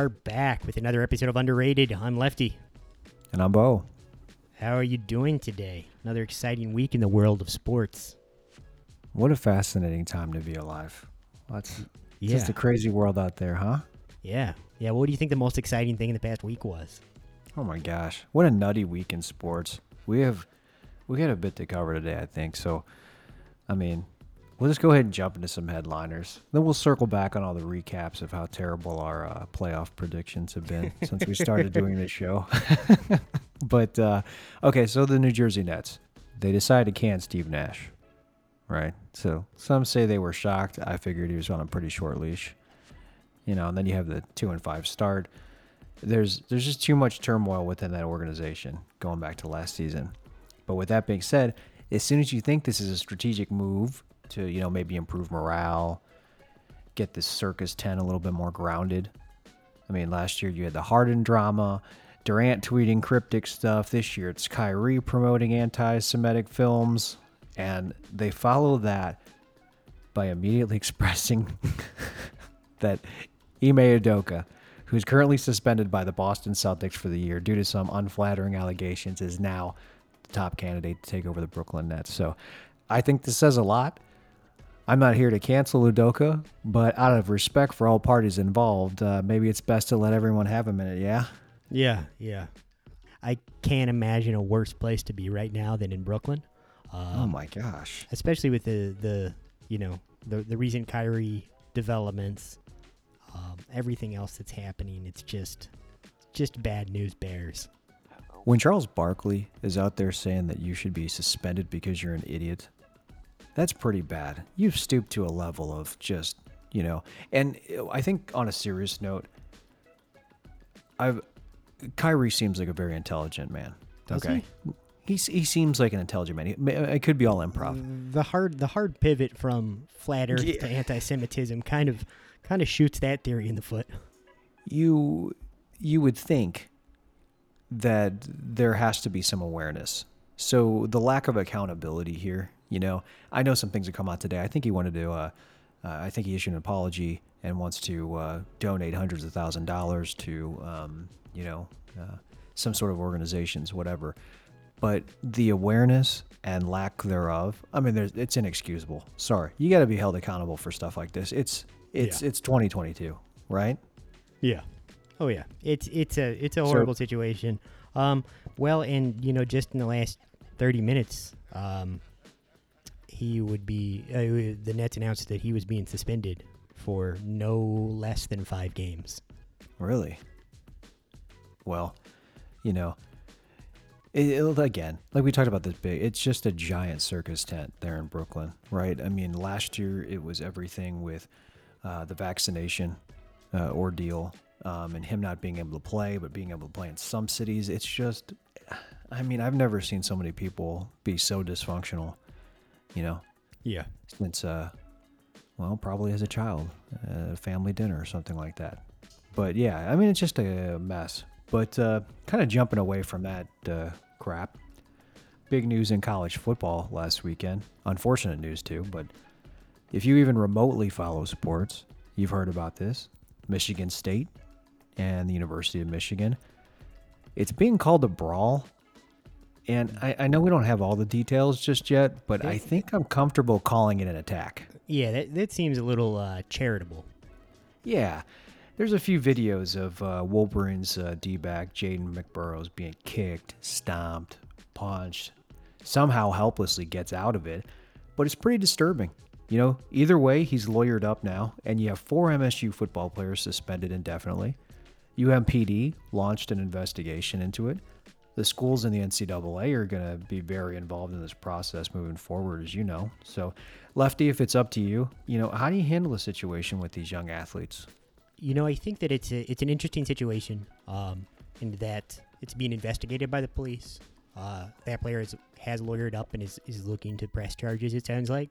are back with another episode of Underrated. I'm Lefty. And I'm Bo. How are you doing today? Another exciting week in the world of sports. What a fascinating time to be alive. That's Yeah. just a crazy world out there, huh? Yeah. Yeah. What do you think the most exciting thing in the past week was? Oh my gosh. What a nutty week in sports. We have we got a bit to cover today, I think. So I mean, we'll just go ahead and jump into some headliners. Then we'll circle back on all the recaps of how terrible our uh, playoff predictions have been since we started doing this show. but uh, okay, so the New Jersey Nets, they decided to can Steve Nash, right? So some say they were shocked. I figured he was on a pretty short leash, you know. And then you have the two and five start. There's there's just too much turmoil within that organization going back to last season. But with that being said, as soon as you think this is a strategic move to you know maybe improve morale, get this circus ten a little bit more grounded. I mean, last year you had the Harden drama, Durant tweeting cryptic stuff. This year it's Kyrie promoting anti-Semitic films, and they follow that by immediately expressing that Ime Udoka, who's currently suspended by the Boston Celtics for the year due to some unflattering allegations, is now the top candidate to take over the Brooklyn Nets. So I think this says a lot. I'm not here to cancel Udoka, but out of respect for all parties involved, uh, maybe it's best to let everyone have a minute, yeah? Yeah. Yeah. I can't imagine a worse place to be right now than in Brooklyn. Um, oh my gosh. especially with the the you know the the recent Kyrie developments, um, everything else that's happening. It's just just bad news bears. When Charles Barkley is out there saying that you should be suspended because you're an idiot, that's pretty bad. You've stooped to a level of just, you know, and I think on a serious note, I've Kyrie seems like a very intelligent man. Does okay. He? he seems like an intelligent man. It could be all improv. The hard the hard pivot from flat Earth to anti-Semitism kind of kind of shoots that theory in the foot. You you would think that there has to be some awareness. So the lack of accountability here, you know, I know some things that come out today. I think he wanted to, uh, uh, I think he issued an apology and wants to uh, donate hundreds of thousand dollars to, um, you know, uh, some sort of organizations, whatever. But the awareness and lack thereof, I mean, there's, it's inexcusable. Sorry, you got to be held accountable for stuff like this. It's it's Yeah. it's 2022, right? Yeah. Oh yeah. It's it's a it's a horrible situation. Um well and you know just in the last 30 minutes um he would be uh, the Nets announced that he was being suspended for no less than 5 games. Really? Well, you know, it- again, like we talked about this big, it's just a giant circus tent there in Brooklyn, right? I mean, last year it was everything with uh, the vaccination uh, ordeal um, and him not being able to play, but being able to play in some cities. It's just, I mean, I've never seen so many people be so dysfunctional, you know, Yeah. since uh well probably as a child a family dinner or something like that. But yeah i mean it's just a mess. But uh kind of jumping away from that uh crap big news in college football last weekend. Unfortunate news too but if you even remotely follow sports you've heard about this. Michigan state and the university of michigan. It's being called a brawl and I, I know we don't have all the details just yet, but I think I'm comfortable calling it an attack. Yeah, that that seems a little uh charitable. Yeah. There's a few videos of uh, Wolverine's uh, D-back, Jaden McBurrows, being kicked, stomped, punched, somehow helplessly gets out of it, but it's pretty disturbing. You know, either way, he's lawyered up now, and you have four MSU football players suspended indefinitely. UMPD launched an investigation into it. The schools in the NCAA are going to be very involved in this process moving forward, as you know. So, Lefty, if it's up to you, you know, how do you handle the situation with these young athletes? You know, I think that it's a, it's an interesting situation um in that it's being investigated by the police. Uh, that player is, has lawyered up and is, is looking to press charges, it sounds like.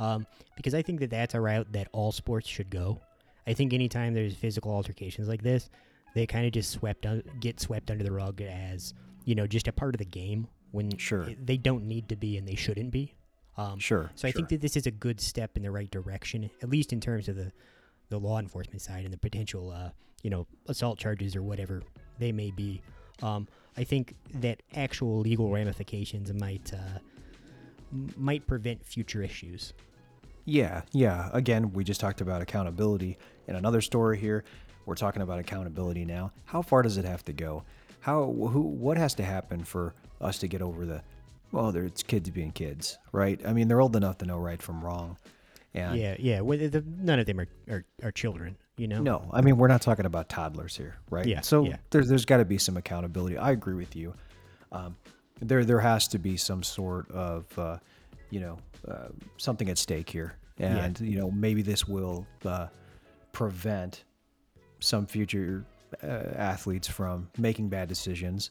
Um, because I think that that's a route that all sports should go. I think anytime there's physical altercations like this, they kind of just swept un- get swept under the rug as, you know, just a part of the game when Sure. they don't need to be and they shouldn't be. Um, Sure. so I think that this is a good step in the right direction, at least in terms of the the law enforcement side and the potential, uh, you know, assault charges or whatever they may be. Um, I think that actual legal ramifications might uh, might prevent future issues. Yeah, yeah. Again, we just talked about accountability in another story here. We're talking about accountability now. How far does it have to go? How who what has to happen for us to get over the well, there it's kids being kids, right? I mean, they're old enough to know right from wrong. And yeah, yeah. Well, the, none of them are, are, are children, you know. No, I mean we're not talking about toddlers here, right? Yeah, So yeah. there's there's got to be some accountability. I agree with you. Um, there there has to be some sort of uh, you know uh, something at stake here, and you know maybe this will uh, prevent some future uh, athletes from making bad decisions.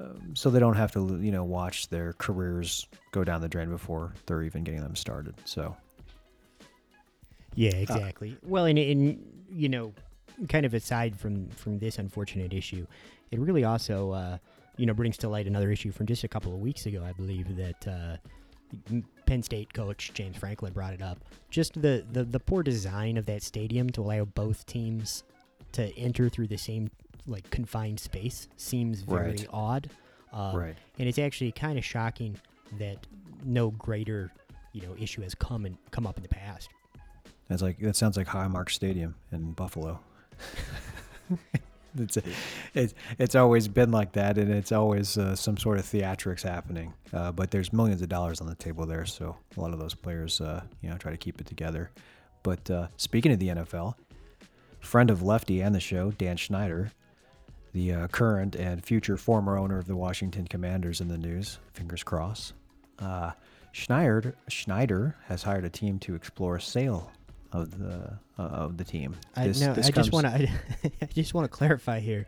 Um, so they don't have to, you know, watch their careers go down the drain before they're even getting them started. So Yeah, exactly. well, and, and you know, kind of aside from from this unfortunate issue, it really also uh, you know brings to light another issue from just a couple of weeks ago, I believe that uh, Penn State coach James Franklin brought it up. Just the, the the poor design of that stadium to allow both teams to enter through the same like confined space seems very Right. odd. Um, right, and it's actually kind of shocking that no greater you know issue has come and come up in the past. That's like that sounds like Highmark Stadium in Buffalo. it's it's it's always been like that, and it's always uh, some sort of theatrics happening. Uh, but there's millions of dollars on the table there, so a lot of those players, uh, you know, try to keep it together. But uh, speaking of the NFL, friend of Lefty and the show, Dan Schneider, the uh, current and future former owner of the Washington Commanders, in the news. Fingers crossed. Uh, Schneider Schneider has hired a team to explore a sale of the uh, of the team. I, This- no, this I just want to. I, I just want to clarify here.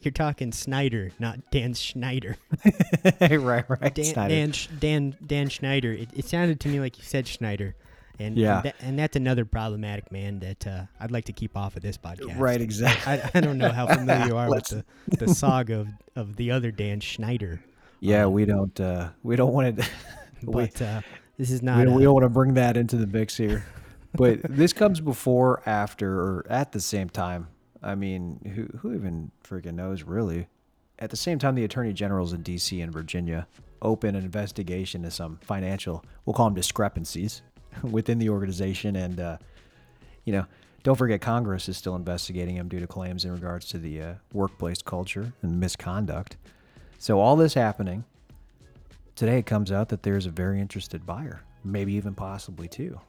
You're talking Snyder, not Dan Schneider. right, right. Dan. Dan Dan, Dan Schneider. It, it sounded to me like you said Schneider, and Yeah. and, that, and that's another problematic man that uh, I'd like to keep off of this podcast. Right, exactly. I, I don't know how familiar you are with the, the saga of, of the other Dan Schneider, Yeah, um, we don't we we don't want to we, but uh, this is not. we uh, don't want to bring that into the mix here. But this comes before, after, or at the same time. I mean, who who even freaking knows really? At the same time, the attorney generals in D.C. and Virginia open an investigation to some financial, we'll call them discrepancies, within the organization, and uh, you know, don't forget Congress is still investigating him due to claims in regards to the uh, workplace culture and misconduct. So all this happening today, it comes out that there's a very interested buyer, maybe even possibly two.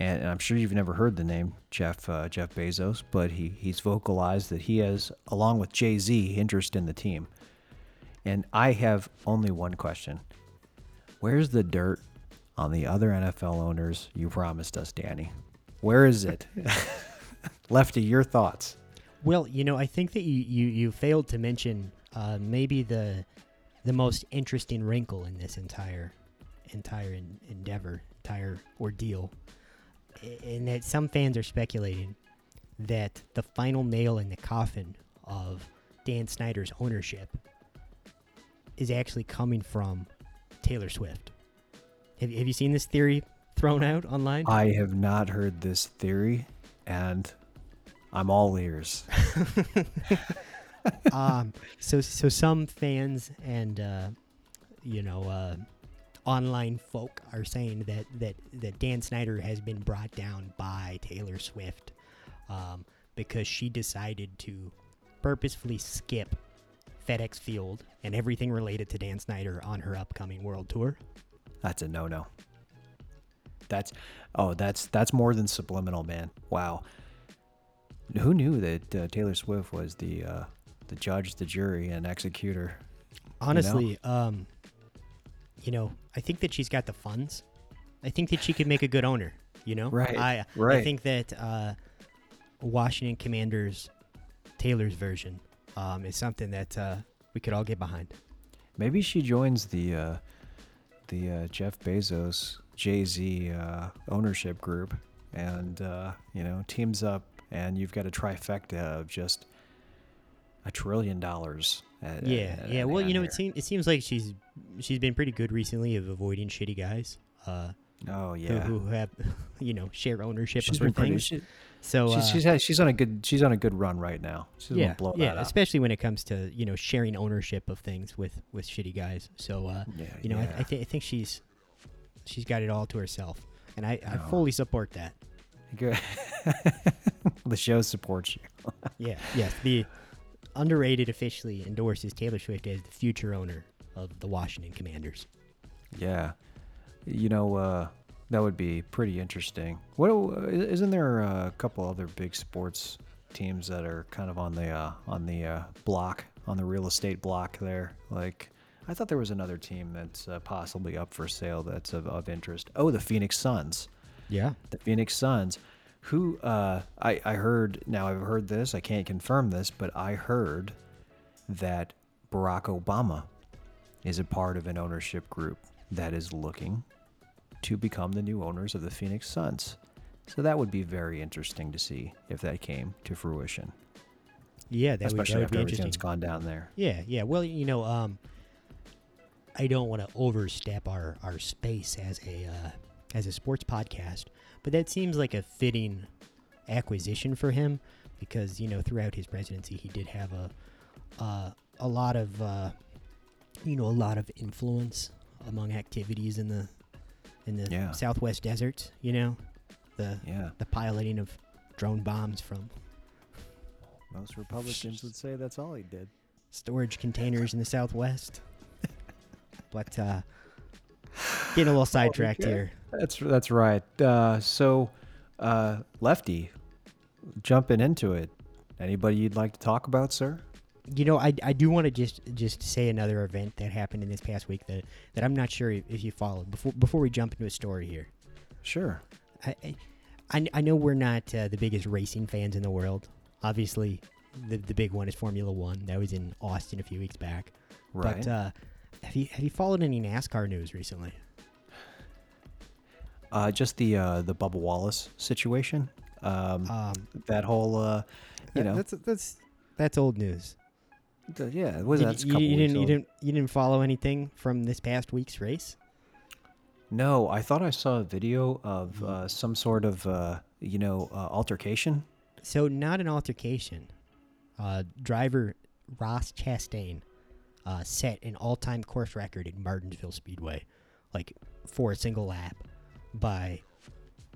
And I'm sure you've never heard the name Jeff uh, Jeff Bezos, but he he's vocalized that he has, along with Jay Z, interest in the team. And I have only one question: Where's the dirt on the other NFL owners you promised us, Danny? Where is it? Lefty, your thoughts? Well, you know, I think that you, you, you failed to mention uh, maybe the the most interesting wrinkle in this entire entire en- endeavor, entire ordeal, in that some fans are speculating that the final nail in the coffin of Dan Snyder's ownership is actually coming from Taylor Swift. Have, have you seen this theory thrown out online? I have not heard this theory, and I'm all ears. um, so so some fans and uh, you know uh, online folk are saying that that that Dan Snyder has been brought down by Taylor Swift um, because she decided to purposefully skip FedEx Field and everything related to Dan Snyder on her upcoming world tour. That's a no-no. That's oh, that's that's more than subliminal, man. Wow. Who knew that uh, Taylor Swift was the uh, the judge, the jury, and executor? Honestly, um, you know, I think that she's got the funds. I think that she could make a good owner. You know, Right, I I think that uh, Washington Commanders Taylor's version um, is something that uh, we could all get behind. Maybe she joins the uh, the uh, Jeff Bezos Jay Z uh, ownership group, and uh, you know teams up, and you've got a trifecta of just a trillion dollars. at- yeah, at- yeah. at Well, you know, here. it seems it seems like she's she's been pretty good recently of avoiding shitty guys. Uh, Oh yeah. who have you know share ownership She's of her things. She, so she's uh, she's, had, she's on a good she's on a good run right now. She's yeah, blow yeah, that up. especially when it comes to you know sharing ownership of things with with shitty guys. So uh, Yeah, you know, yeah. I, I, th- I think she's she's got it all to herself, and I, I fully support that. Good. the show supports you. Yeah, yes, the underrated officially endorses Taylor Swift as the future owner of the Washington Commanders. Yeah, you know uh, that would be pretty interesting. What isn't there a couple other big sports teams that are kind of on the uh, on the uh, block on the real estate block there? Like I thought there was another team that's uh, possibly up for sale that's of, of interest. Oh, the Phoenix Suns. Yeah, the Phoenix Suns, who uh, I, I heard, now I've heard this, I can't confirm this, but I heard that Barack Obama is a part of an ownership group that is looking to become the new owners of the Phoenix Suns. So that would be very interesting to see if that came to fruition, yeah, that would, that especially would after be interesting. everything's gone down there. Yeah, yeah. Well, you know, um, I don't want to overstep our, our space as a uh, as a sports podcast, but that seems like a fitting acquisition for him because you know throughout his presidency he did have a uh, a lot of uh, you know a lot of influence among activities in the in the Yeah. Southwest deserts. You know, the Yeah, the piloting of drone bombs from most Republicans would say that's all he did. storage containers in the Southwest. But uh, getting a little sidetracked okay. here. That's that's right. Uh, so, uh, Lefty, jumping into it. Anybody you'd like to talk about, sir? You know, I, I do want to just just say another event that happened in this past week that, that I'm not sure if, you followed before before we jump into a story here. Sure. I I, I I know we're not uh, the biggest racing fans in the world. Obviously, the the big one is Formula One. That was in Austin a few weeks back. Right. But uh, have you have you followed any NASCAR news recently? uh, just the uh, the Bubba Wallace situation. Um, Um, that whole, uh, you know, that's that's that's old news. The- yeah, it was Did that's a you, couple you weeks didn't you old. didn't you didn't follow anything from this past week's race? No, I thought I saw a video of Mm-hmm. uh, some sort of, uh, you know, uh, altercation. So not an altercation. Uh, driver Ross Chastain uh, set an all-time course record at Martinsville Speedway, like for a single lap, by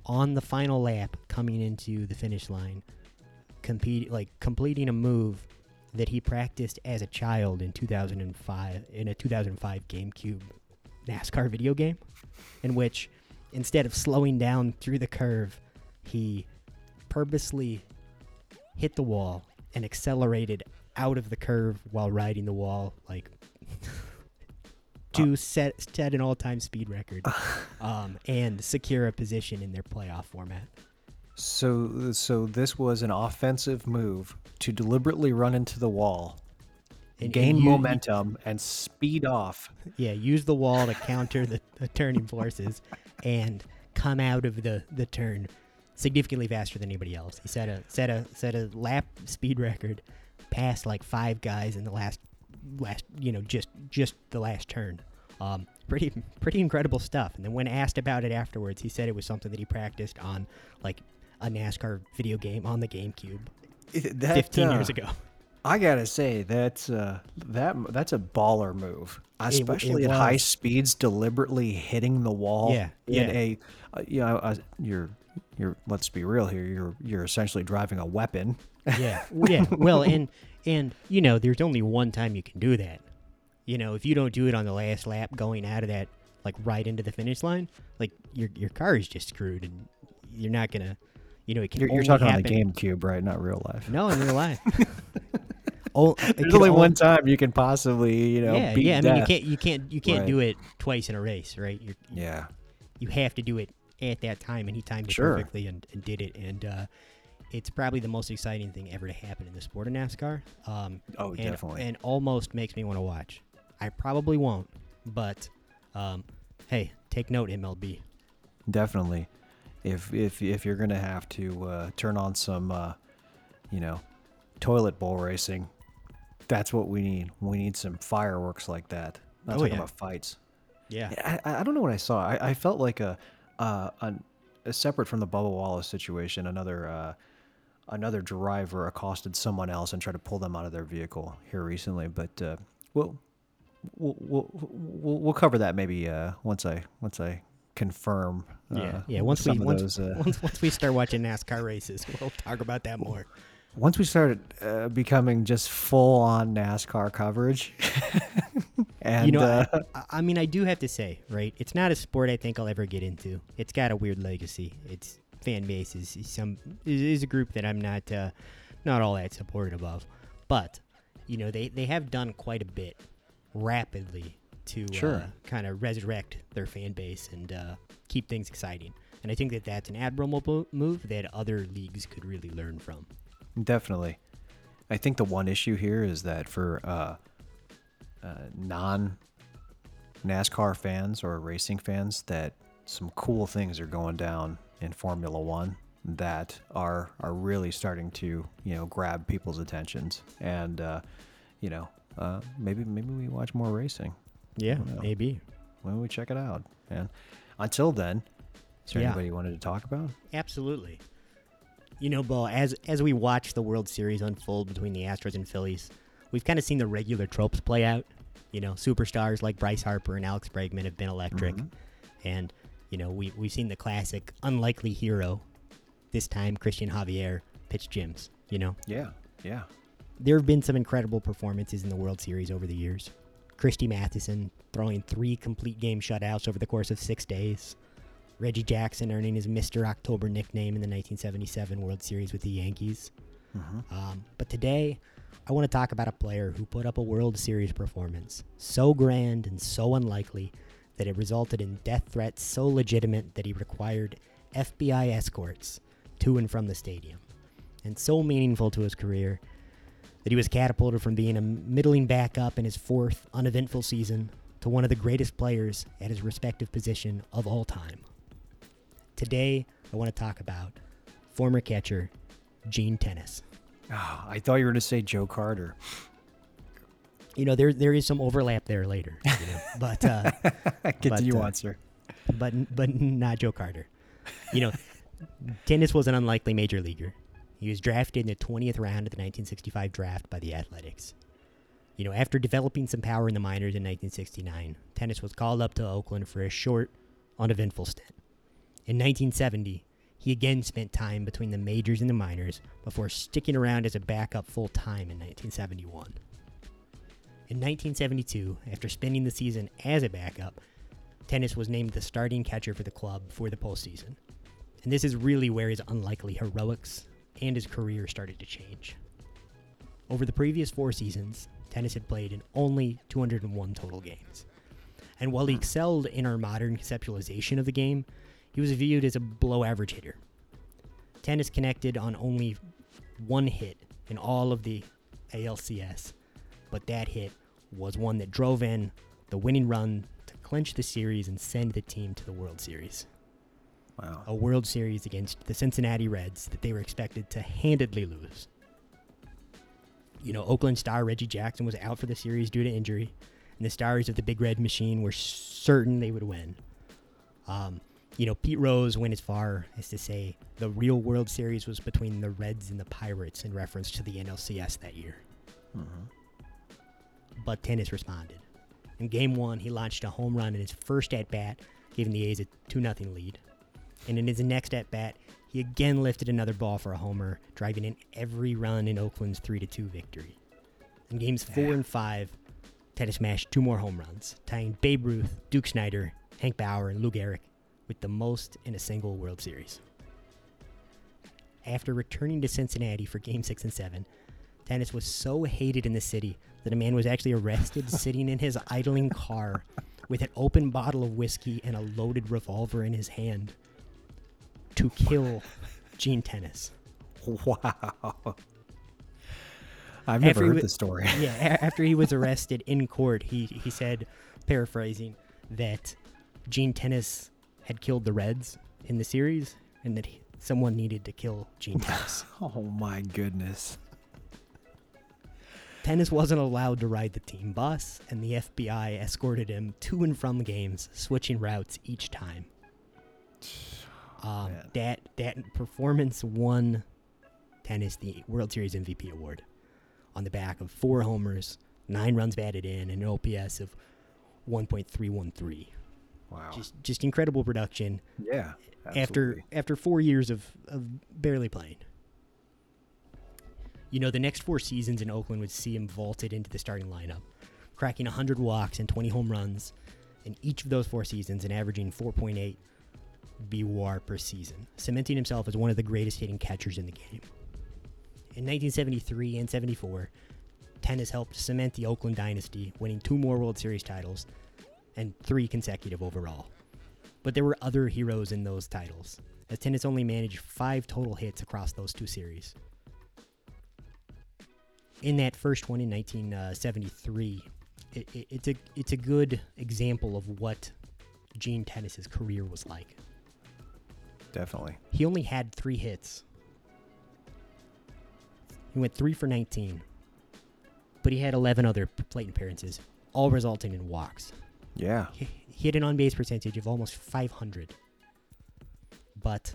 on the final lap coming into the finish line, compete like completing a move that he practiced as a child in 2005 in a 2005 GameCube NASCAR video game, in which instead of slowing down through the curve, he purposely hit the wall and accelerated out of the curve while riding the wall, like to set set an all time speed record, um, and secure a position in their playoff format. So, so this was an offensive move to deliberately run into the wall, And- gain and you- momentum, and speed off. Yeah, use the wall to counter the, the turning forces and come out of the, the turn significantly faster than anybody else. He set a set a set a lap speed record past like five guys in the last last you know just just the last turn. Um, pretty pretty incredible stuff. And then when asked about it afterwards, he said it was something that he practiced on like a NASCAR video game on the GameCube That, 15 years uh, ago. I gotta say that's uh, that that's a baller move, it especially at high speeds, deliberately hitting the wall. Yeah, in yeah. a uh, you know uh, you're you're let's be real here. You're you're essentially driving a weapon. yeah yeah well and and you know there's only one time you can do that you know if you don't do it on the last lap going out of that like right into the finish line like your your car is just screwed and you're not gonna you know it can You're, you're talking happen, on the GameCube, right? Not real life. no in real life oh, There's only one time you can possibly you know yeah beat yeah i mean you can't you can't you can't Right. do it twice in a race right you're, Yeah. you have to do it at that time and he timed it Sure. perfectly and, and did it and uh it's probably the most exciting thing ever to happen in the sport of NASCAR. Um, Oh, and, definitely. and almost makes me want to watch. I probably won't, but um, hey, take note, MLB. Definitely. If if if you're gonna have to uh, turn on some, uh, you know, toilet bowl racing, that's what we need. We need some fireworks like that. Not Oh, talking yeah. about fights. Yeah, I, I don't know what I saw. I, I felt like a uh, an, uh, separate from the Bubba Wallace situation, another uh, another driver accosted someone else and tried to pull them out of their vehicle here recently. But uh, we'll, we'll we'll we'll we'll cover that maybe uh, once I once I confirm. Uh, Yeah, yeah. Once we of once, those, uh, once once we start watching NASCAR races, we'll talk about that more. once we started uh, becoming just full on NASCAR coverage, and you know, uh, I, I- I mean, I do have to say, right? It's not a sport I think I'll ever get into. It's got a weird legacy. Its fan base is, is some is, is a group that I'm not uh, not all that supportive of. But you know, they they have done quite a bit rapidly to Sure. uh, kind of resurrect their fan base and uh, keep things exciting. And I think that that's an admirable move that other leagues could really learn from. Definitely. I think the one issue here is that for uh, uh, non NASCAR fans or racing fans, that some cool things are going down in Formula One that are are really starting to you know grab people's attentions, and uh, you know uh, maybe maybe we watch more racing. Yeah, maybe. When we check it out, and until then, is there Yeah. anybody you wanted to talk about? Absolutely. You know, Bo, as as we watch the World Series unfold between the Astros and Phillies, we've kind of seen the regular tropes play out. You know, superstars like Bryce Harper and Alex Bregman have been electric, Mhm. and you know we we've seen the classic unlikely hero. This time, Christian Javier pitched gyms. You know, Yeah, yeah. there have been some incredible performances in the World Series over the years. Christy Mathewson throwing three complete game shutouts over the course of six days. Reggie Jackson earning his Mr. October nickname in the 1977 World Series with the Yankees. hmm Um, but today, I want to talk about a player who put up a World Series performance so grand and so unlikely that it resulted in death threats so legitimate that he required FBI escorts to and from the stadium, and so meaningful to his career that he was catapulted from being a middling backup in his fourth uneventful season to one of the greatest players at his respective position of all time. Today, I want to talk about former catcher Gene Tenace. Oh, I thought you were going to say Joe Carter. you know there there is some overlap there later you know, but uh Continue uh, on, sir. but but not joe carter you know Tenace was an unlikely major leaguer he was drafted in the 20th round of the 1965 draft by the athletics. You know after developing some power in the minors in 1969 Tenace was called up to oakland for a short uneventful stint. In 1970 he again spent time between the majors and the minors before sticking around as a backup full time in 1971 in 1972, after spending the season as a backup, Tenace was named the starting catcher for the club for the postseason. And this is really where his unlikely heroics and his career started to change. Over the previous four seasons, Tenace had played in only 201 total games. And while he excelled in our modern conceptualization of the game, he was viewed as a below average hitter. Tenace connected on only one hit in all of the ALCS, but that hit was one that drove in the winning run to clinch the series and send the team to the World Series. Wow. A World Series against the Cincinnati Reds that they were expected to handedly lose. You know, Oakland star Reggie Jackson was out for the series due to injury, and the stars of the Big Red Machine were certain they would win. Um, you know, Pete Rose went as far as to say the real World Series was between the Reds and the Pirates in reference to the NLCS that year Mhm. but Tenace responded. In game one, he launched a home run in his first at bat, giving the A's a 2 0 lead. And in his next at bat, he again lifted another ball for a homer, driving in every run in Oakland's 3 2 victory. In games four Yeah. and five, Tenace smashed two more home runs, tying Babe Ruth, Duke Snider, Hank Bauer, and Lou Gehrig with the most in a single World Series. After returning to Cincinnati for Game 6 and 7, Tenace was so hated in the city that a man was actually arrested sitting in his idling car with an open bottle of whiskey and a loaded revolver in his hand to kill Gene Tenace. Wow. I've After never he heard wa- this story. Yeah, a- after he was arrested in court, he, he said, paraphrasing, that Gene Tenace had killed the Reds in the series and that he, someone needed to kill Gene Tenace. Oh my goodness. Tenace wasn't allowed to ride the team bus, and the FBI escorted him to and from games, switching routes each time. Um, that that performance won Tenace the World Series MVP award on the back of four homers, nine runs batted in, and an OPS of 1.313. Wow. Just just incredible production yeah. after absolutely. after four years of, of barely playing. You know, the next four seasons in Oakland would see him vaulted into the starting lineup, cracking 100 walks and 20 home runs in each of those four seasons and averaging 4.8 BWAR per season, cementing himself as one of the greatest hitting catchers in the game. In 1973 and 74, Tenace helped cement the Oakland dynasty, winning two more World Series titles and three consecutive overall. But there were other heroes in those titles, as Tenace only managed five total hits across those two series. In that first one in 1973, it, it, it's a it's a good example of what Gene Tenace's career was like. Definitely. He only had three hits. He went three for 19, but he had 11 other plate appearances, all resulting in walks. Yeah. He, he had an on base percentage of almost 500, but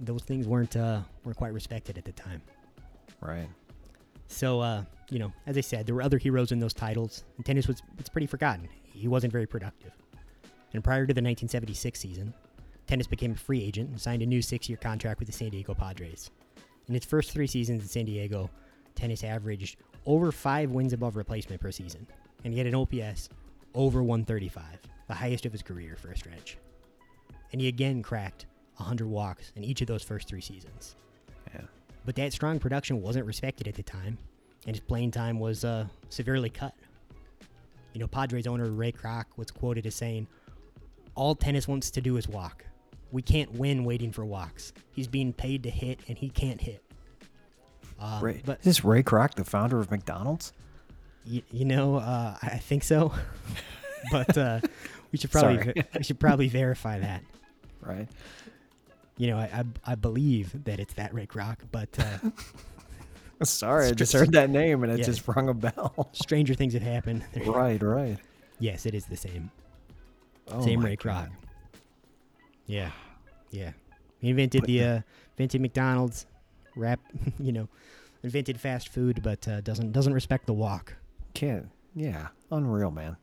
those things weren't uh, weren't quite respected at the time. Right. So, uh, you know, as I said, there were other heroes in those titles, and Tenace was it's pretty forgotten. He wasn't very productive. And prior to the 1976 season, Tenace became a free agent and signed a new six-year contract with the San Diego Padres. In its first three seasons in San Diego, Tenace averaged over five wins above replacement per season, and he had an OPS over 135, the highest of his career for a stretch. And he again cracked 100 walks in each of those first three seasons. Yeah. But that strong production wasn't respected at the time, and his playing time was uh, severely cut. You know, Padres owner Ray Kroc was quoted as saying, All Tenace wants to do is walk. We can't win waiting for walks. He's being paid to hit, and he can't hit. Um, Ray, but is this Ray Kroc, the founder of McDonald's? y- you know, uh, I think so. but uh, we should probably we should probably verify that. Right. You know, I, I, I believe that it's that Ray Kroc, but uh, Sorry, I just heard that name and it Yeah. just rung a bell. stranger things have happened. right, right. yes, it is the same. Oh Same Ray Kroc. God. Yeah, yeah. He invented the uh, invented McDonald's, rap, you know, invented fast food, but uh, doesn't doesn't respect the walk. Can't. Yeah. Unreal, man.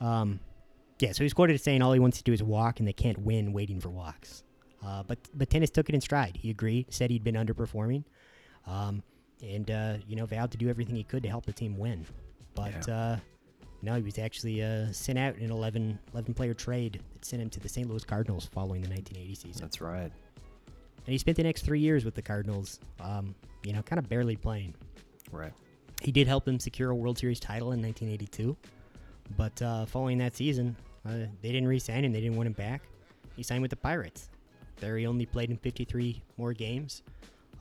Um, yeah. So he's quoted as saying all he wants to do is walk, and they can't win waiting for walks. Uh, but but Tenace took it in stride. He agreed, said he'd been underperforming, um, and uh, you know vowed to do everything he could to help the team win. But uh, no, he was actually uh, sent out in an 11, 11 player trade that sent him to the St. Louis Cardinals following the 1980 season. That's right. And he spent the next three years with the Cardinals, um, you know, kind of barely playing. Right. He did help them secure a World Series title in 1982, but uh, following that season, uh, they didn't re-sign him. They didn't want him back. He signed with the Pirates. There, he only played in 53 more games.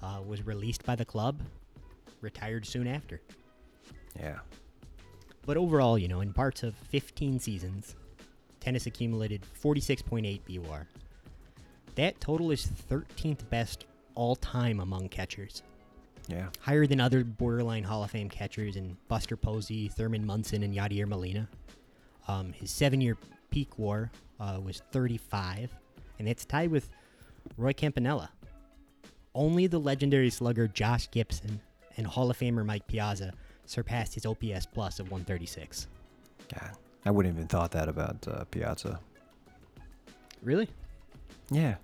Uh, was released by the club, retired soon after. Yeah. But overall, you know, in parts of 15 seasons, Tenace accumulated 46.8 BWAR. That total is 13th best all time among catchers. Yeah. higher than other borderline Hall of Fame catchers in Buster Posey, Thurman Munson, and Yadier Molina. Um, his seven-year peak WAR uh, was 35, and it's tied with Roy Campanella. Only the legendary slugger Josh Gibson and Hall of Famer Mike Piazza surpassed his OPS plus of 136. God. I wouldn't even thought that about uh, Piazza. Really? Yeah.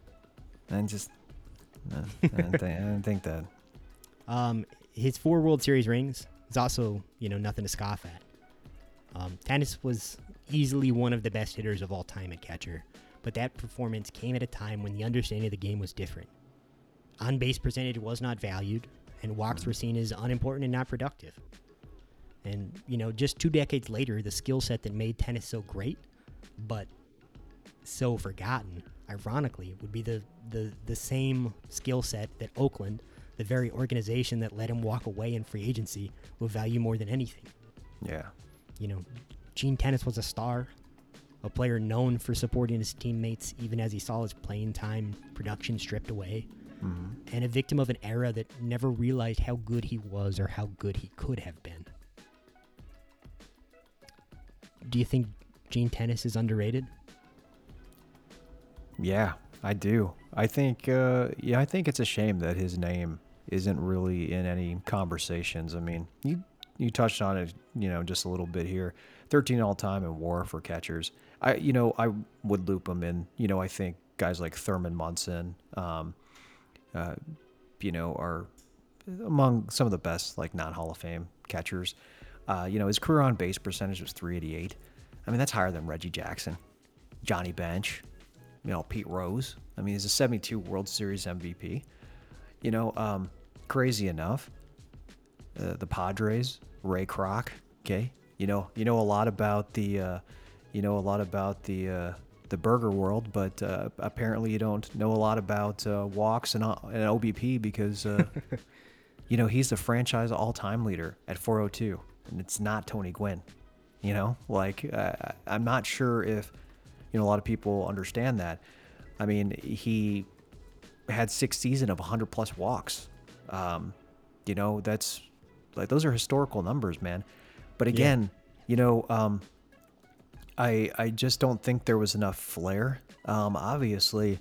I just. uh, I, didn't think, I didn't think that. Um, his four World Series rings is also, you know, nothing to scoff at. Um, Tenace was easily one of the best hitters of all time at catcher, but that performance came at a time when the understanding of the game was different. On base percentage was not valued, and walks were seen as unimportant and not productive. And, you know, just two decades later, the skill set that made Tenace so great, but so forgotten, ironically, would be the, the, the same skill set that Oakland, the very organization that let him walk away in free agency, will value more than anything. Yeah. You know, Gene Tenace was a star, a player known for supporting his teammates even as he saw his playing time production stripped away, hmm and a victim of an era that never realized how good he was or how good he could have been. Do you think Gene Tenace is underrated? Yeah, I do. I think uh, yeah, I think it's a shame that his name isn't really in any conversations. I mean, you you touched on it, you know, just a little bit here. 13 all time in WAR for catchers. I you know, I would loop him in. You know, I think guys like Thurman Munson um, uh, you know, are among some of the best like non Hall of Fame catchers. Uh, you know, his career on base percentage was 388. I mean, that's higher than Reggie Jackson, Johnny Bench, you know, Pete Rose. I mean, he's a 72 World Series MVP. You know, um, crazy enough, uh, the Padres, Ray Kroc. Okay, you know, you know a lot about the, uh, you know a lot about the uh, the burger world, but uh, apparently you don't know a lot about uh, walks and, uh, and OBP because, uh, you know, he's the franchise all-time leader at 402, and it's not Tony Gwynn. You know, like uh, I'm not sure if you know a lot of people understand that. I mean, he had six season of 100 plus walks. Um, you know, that's like those are historical numbers, man. But again, yeah. you know, um, I I just don't think there was enough flair. Um, obviously,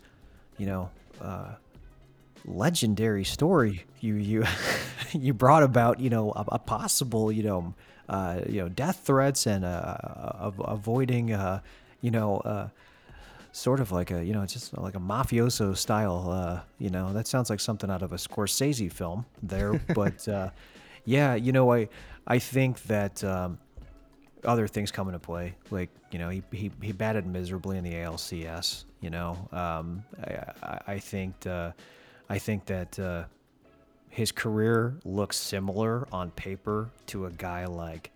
you know, uh, legendary story you you you brought about you know a, a possible you know uh, you know death threats and uh, avoiding uh, you know uh, sort of like a you know just like a mafioso style uh, you know that sounds like something out of a Scorsese film there but uh, yeah you know I I think that um, other things come into play. Like you know, he he, he batted miserably in the ALCS. You know, um, I, I think uh, I think that uh, his career looks similar on paper to a guy like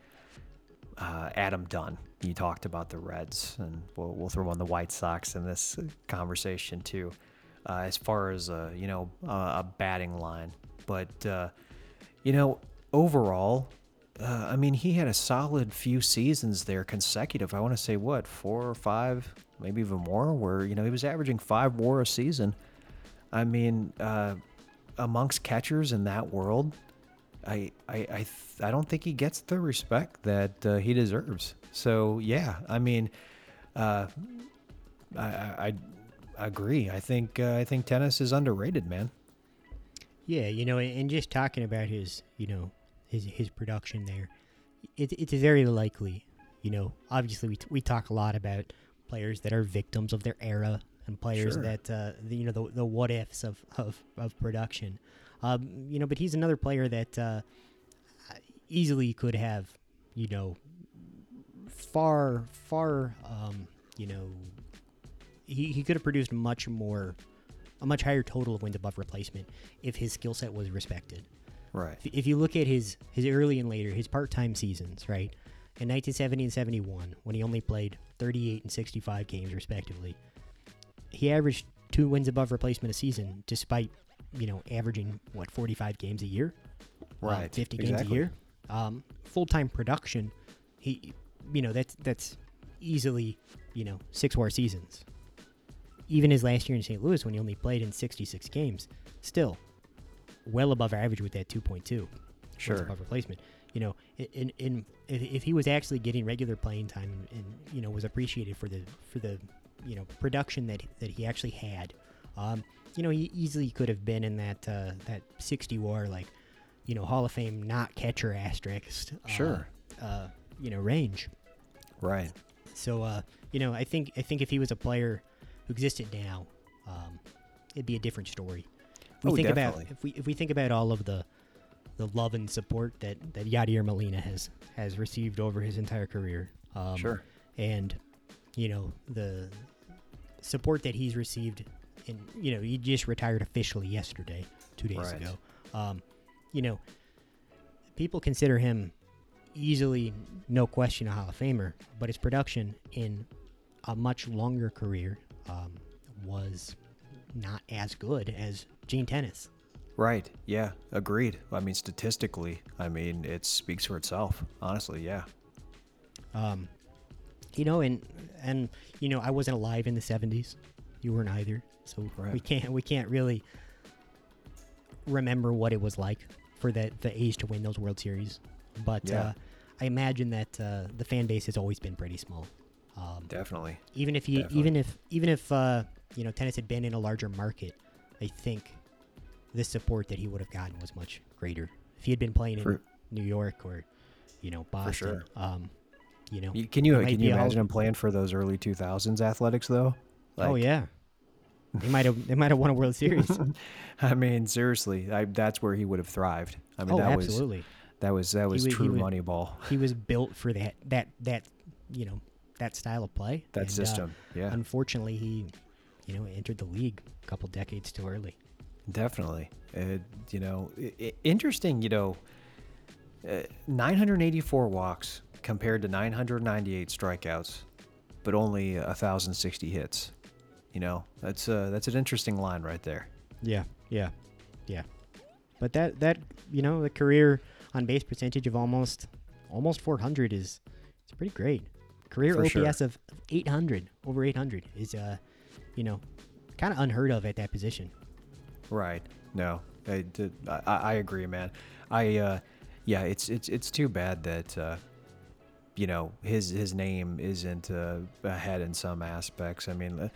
uh, Adam Dunn. You talked about the Reds, and we'll, we'll throw on the White Sox in this conversation too. Uh, as far as uh, you know, a batting line, but uh, you know, overall, uh, I mean, he had a solid few seasons there consecutive. I want to say what four or five, maybe even more, where you know he was averaging five WAR a season. I mean, uh, amongst catchers in that world, I I I, th- I don't think he gets the respect that uh, he deserves. So yeah, I mean, uh, I, I, I agree. I think uh, I think Tenace is underrated, man. Yeah, you know, and just talking about his, you know, his his production there. It, it's very likely, you know. Obviously, we t- we talk a lot about players that are victims of their era and players sure. that uh, the, you know the the what ifs of of, of production. Um, you know, but he's another player that uh, easily could have, you know, far far, um, you know, he he could have produced much more, a much higher total of wins above replacement if his skill set was respected. Right. If you look at his his early and later, his part time seasons, right? In 1970 and 71, when he only played 38 and 65 games respectively, he averaged two wins above replacement a season, despite you know averaging what 45 games a year, right? Uh, 50 exactly. games a year. Um, Full time production, he you know that's that's easily you know six WAR seasons. Even his last year in St. Louis, when he only played in 66 games, still well above average with that 2.2 sure above replacement. You know, in in if, if he was actually getting regular playing time and, and, you know was appreciated for the for the you know production that that he actually had, um, you know, he easily could have been in that uh, that 60 WAR like you know Hall of Fame not catcher asterisk. Uh, sure. Uh, you know range. Right. So uh, you know, I think I think if he was a player who existed now, um, it'd be a different story we oh, think definitely. about if we if we think about all of the the love and support that that Yadier Molina has has received over his entire career. Um, sure. And you know the support that he's received, and you know he just retired officially yesterday, two days right. ago. Um, you know, people consider him easily, no question, a Hall of Famer, but his production in a much longer career um, was not as good as Gene Tenace. Right. Yeah. Agreed. I mean, statistically, I mean, it speaks for itself. Honestly, yeah. Um, you know, and and you know, I wasn't alive in the '70s. You weren't either, so right. we can't we can't really remember what it was like for the the A's to win those World Series. But yeah. uh, I imagine that uh, the fan base has always been pretty small. Um, Definitely. even if he, Definitely. even if, even if uh, you know Tenace had been in a larger market, I think the support that he would have gotten was much greater. If he had been playing in New York or you know Boston, sure. um, you know, can you can you all- imagine him playing for those early 2000s athletics though? oh yeah, they might have they might have won a World Series. I mean, seriously, I, that's where he would have thrived. I mean, oh, that was that was that was was- true would- money ball. he was built for that that that you know that style of play. That and, uh, system, yeah, Unfortunately, he you know entered the league a couple decades too early. definitely. It, you know, i i interesting. You know, uh, 984 walks compared to 998 strikeouts, but only 1,060 hits. You know, that's uh, that's an interesting line right there. Yeah, yeah, yeah. But that that you know the career on base percentage of almost almost 400 is it's pretty great. Career For OPS sure. of 800 over 800 is uh you know kind of unheard of at that position. Right. No, I, I, I agree, man. I, uh, yeah, it's it's it's too bad that, uh, you know, his his name isn't uh, ahead in some aspects. I mean, uh,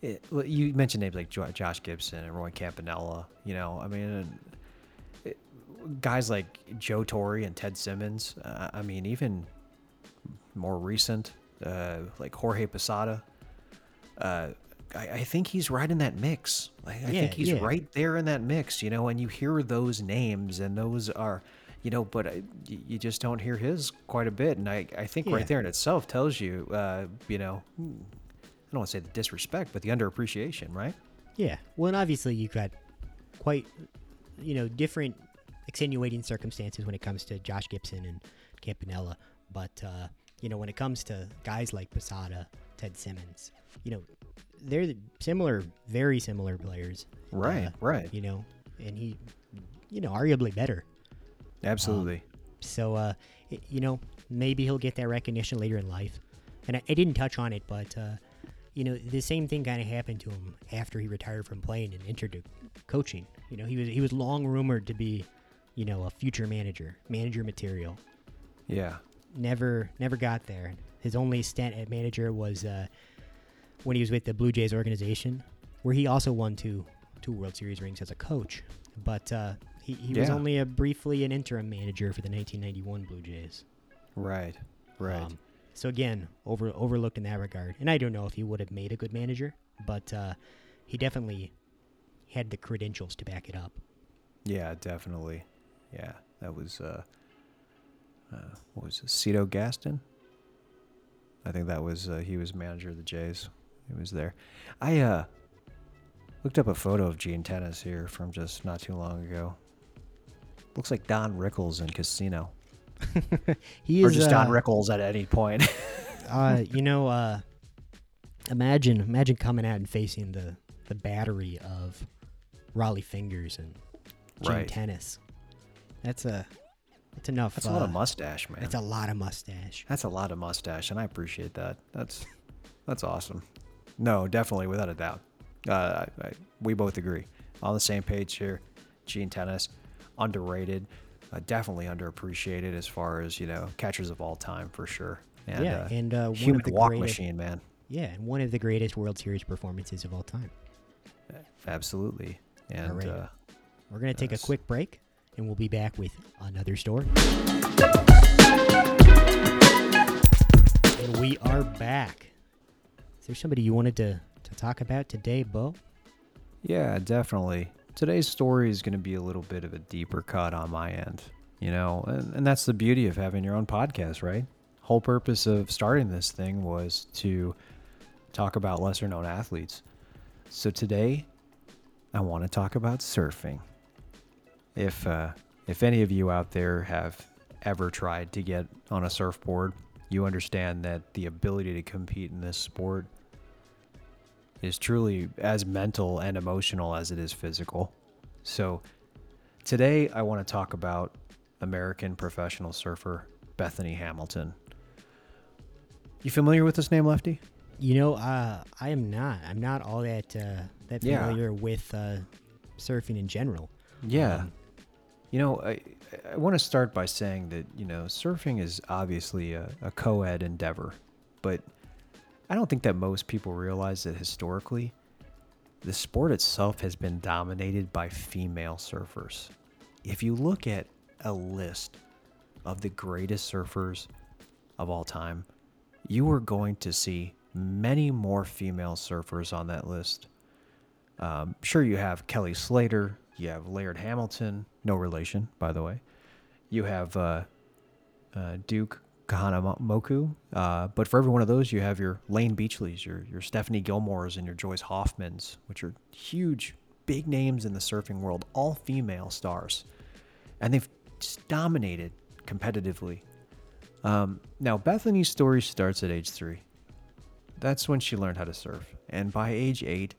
it, you mentioned names like Jo- Josh Gibson and Roy Campanella. You know, I mean, it, guys like Joe Torre and Ted Simmons. Uh, I mean, even more recent, uh, like Jorge Posada. Uh, I, I think he's right in that mix. Like, I Yeah, think he's yeah. right there in that mix, you know. And you hear those names, and those are, you know, but uh, y- you just don't hear his quite a bit. And I, I think Yeah. right there in itself tells you, uh, you know, I don't want to say the disrespect, but the underappreciation, right? Yeah. Well, and obviously you've got quite, you know, different extenuating circumstances when it comes to Josh Gibson and Campanella. But, uh, you know, when it comes to guys like Posada, Ted Simmons, you know, they're similar, very similar players. Right, Uh, right, You know, and he, you know, arguably better. Absolutely. So, uh, you know, maybe he'll get that recognition later in life. And I, I didn't touch on it, but, uh, you know, the same thing kind of happened to him after he retired from playing and entered to coaching. You know, he was he was long rumored to be, you know, a future manager, manager material. yeah, Never never got there. His only stint at manager was uh, when he was with the Blue Jays organization, where he also won two two World Series rings as a coach. But uh, he, he was only a briefly an interim manager for the 1991 Blue Jays. right, right. Um, so again, over overlooked in that regard. And I don't know if he would have made a good manager, but uh, he definitely had the credentials to back it up. Yeah, definitely. Yeah, that was uh, uh what was it, Cito Gaston? I think that was uh, he was manager of the Jays. He was there. I uh looked up a photo of Gene Tenace here from just not too long ago. Looks like Don Rickles in Casino, He or is just uh, Don Rickles at any point. uh, you know, uh, imagine imagine coming out and facing the the battery of Rollie Fingers and Gene Right. Tenace. That's a that's enough. That's a lot of uh, mustache, man. That's a lot of mustache. That's a lot of mustache, and I appreciate that. That's that's awesome. No, definitely, without a doubt. Uh, I, I, we both agree on the same page here. Gene Tenace, underrated, uh, definitely underappreciated as far as you know catchers of all time for sure. And, yeah, uh, and uh, one human of the walk greatest, machine, man. Yeah, and one of the greatest World Series performances of all time. Absolutely. And right. uh, We're going to take a quick break and we'll be back with another story. And we are back. Is there somebody you wanted to, to talk about today, Bo? Yeah, definitely. Today's story is going to be a little bit of a deeper cut on my end, you know, and, and that's the beauty of having your own podcast, right? Whole purpose of starting this thing was to talk about lesser known athletes. So today, I want to talk about surfing. If uh, if any of you out there have ever tried to get on a surfboard, you understand that the ability to compete in this sport is truly as mental and emotional as it is physical. So, today I want to talk about American professional surfer Bethany Hamilton. You familiar with this name, Lefty? You know, uh, I am not. I'm not all that uh, that Yeah. familiar with uh, surfing in general. Yeah. Um, You know, I, I want to start by saying that, you know, surfing is obviously a, a co ed endeavor, but I don't think that most people realize that historically, the sport itself has been dominated by female surfers. If you look at a list of the greatest surfers of all time, you are going to see many more female surfers on that list. Um, sure, you have Kelly Slater, you have Laird Hamilton, no relation, by the way. You have uh, uh, Duke Kahanamoku, uh, but for every one of those, you have your Layne Beachleys, your your Stephanie Gilmores, and your Joyce Hoffmans, which are huge, big names in the surfing world, all female stars, and they've dominated competitively. Um, now, Bethany's story starts at age three. That's when she learned how to surf, and by age eight,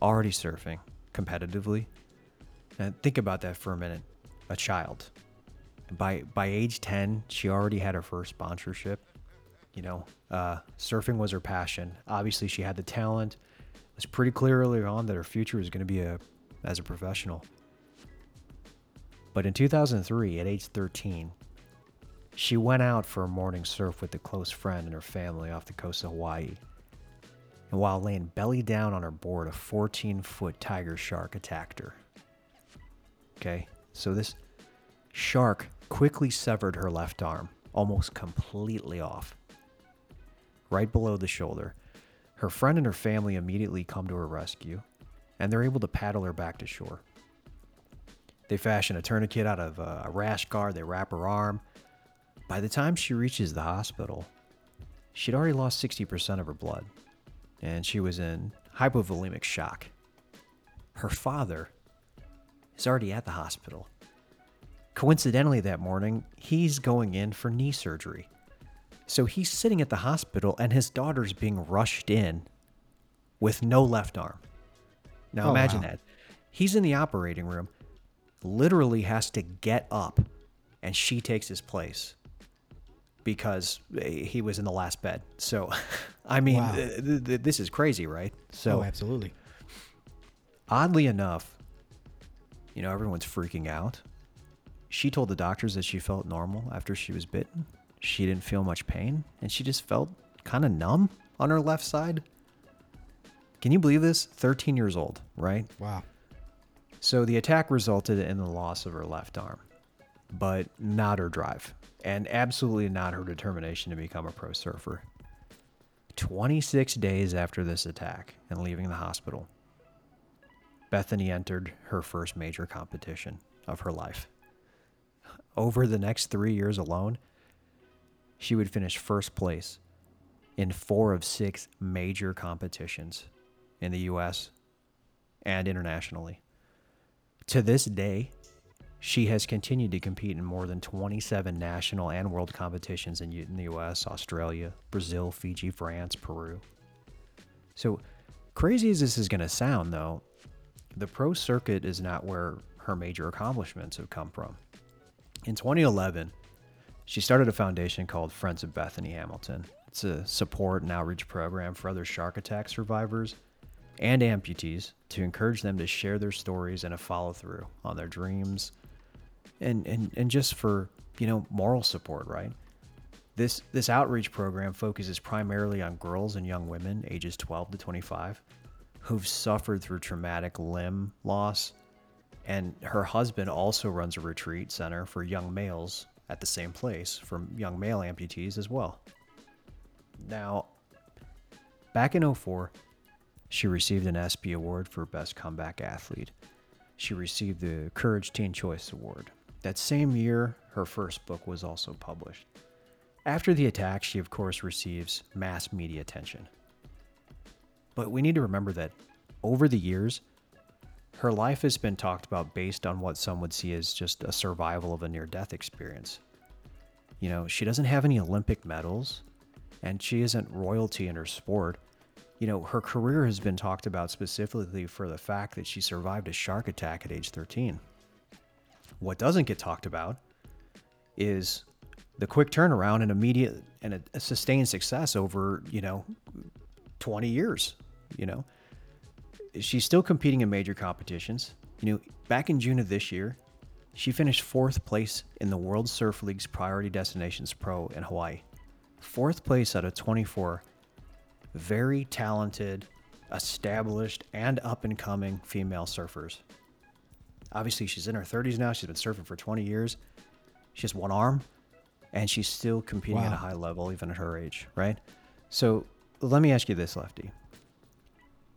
already surfing competitively. And think about that for a minute. A child. By by age ten, she already had her first sponsorship. You know, uh, surfing was her passion. Obviously, she had the talent. It was pretty clear early on that her future was going to be a as a professional. But in 2003, at age 13, she went out for a morning surf with a close friend and her family off the coast of Hawaii. And while laying belly down on her board, a 14 foot tiger shark attacked her. Okay, so this shark quickly severed her left arm, almost completely off, right below the shoulder. Her friend and her family immediately come to her rescue, and they're able to paddle her back to shore. They fashion a tourniquet out of uh, a rash guard, they wrap her arm. By the time she reaches the hospital, she'd already lost 60% of her blood, and she was in hypovolemic shock. Her father is already at the hospital. Coincidentally, that morning, he's going in for knee surgery. So he's sitting at the hospital, and his daughter's being rushed in with no left arm. Now Oh, imagine wow. that. He's in the operating room, literally has to get up, and she takes his place because eh, he was in the last bed. So, I mean, Wow. th- th- th- this is crazy, right? So, oh, absolutely. oddly enough, you know, everyone's freaking out. She told the doctors that she felt normal after she was bitten. She didn't feel much pain, and she just felt kind of numb on her left side. Can you believe this? 13 years old, right? Wow. So the attack resulted in the loss of her left arm, but not her drive, and absolutely not her determination to become a pro surfer. 26 days after this attack and leaving the hospital, Bethany entered her first major competition of her life. Over the next three years alone, she would finish first place in four of six major competitions in the US and internationally. To this day, she has continued to compete in more than 27 national and world competitions in, the US, Australia, Brazil, Fiji, France, Peru. So, crazy as this is going to sound, though, the pro circuit is not where her major accomplishments have come from. In 2011, she started a foundation called Friends of Bethany Hamilton. It's a support and outreach program for other shark attack survivors and amputees to encourage them to share their stories and a follow through on their dreams and, and, and just for, you know, moral support, right? This this outreach program focuses primarily on girls and young women ages 12 to 25 who've suffered through traumatic limb loss. And her husband also runs a retreat center for young males at the same place for young male amputees as well. Now, back in 04, she received an ESPY award for Best Comeback Athlete. She received the Courage Teen Choice Award. That same year, her first book was also published. After the attack, she of course receives mass media attention. But we need to remember that over the years, her life has been talked about based on what some would see as just a survival of a near death experience. You know, she doesn't have any Olympic medals, and she isn't royalty in her sport. You know, her career has been talked about specifically for the fact that she survived a shark attack at age 13. What doesn't get talked about is the quick turnaround and immediate and a, sustained success over, you know, 20 years, you know. She's still competing in major competitions. You know, back in June of this year, she finished fourth place in the World Surf League's Priority Destinations Pro in Hawaii. Fourth place out of 24 very talented, established, and up and coming female surfers. Obviously, she's in her 30s now. She's been surfing for 20 years. She has one arm, and she's still competing at a high level, even at her age, right? So let me ask you this, Lefty.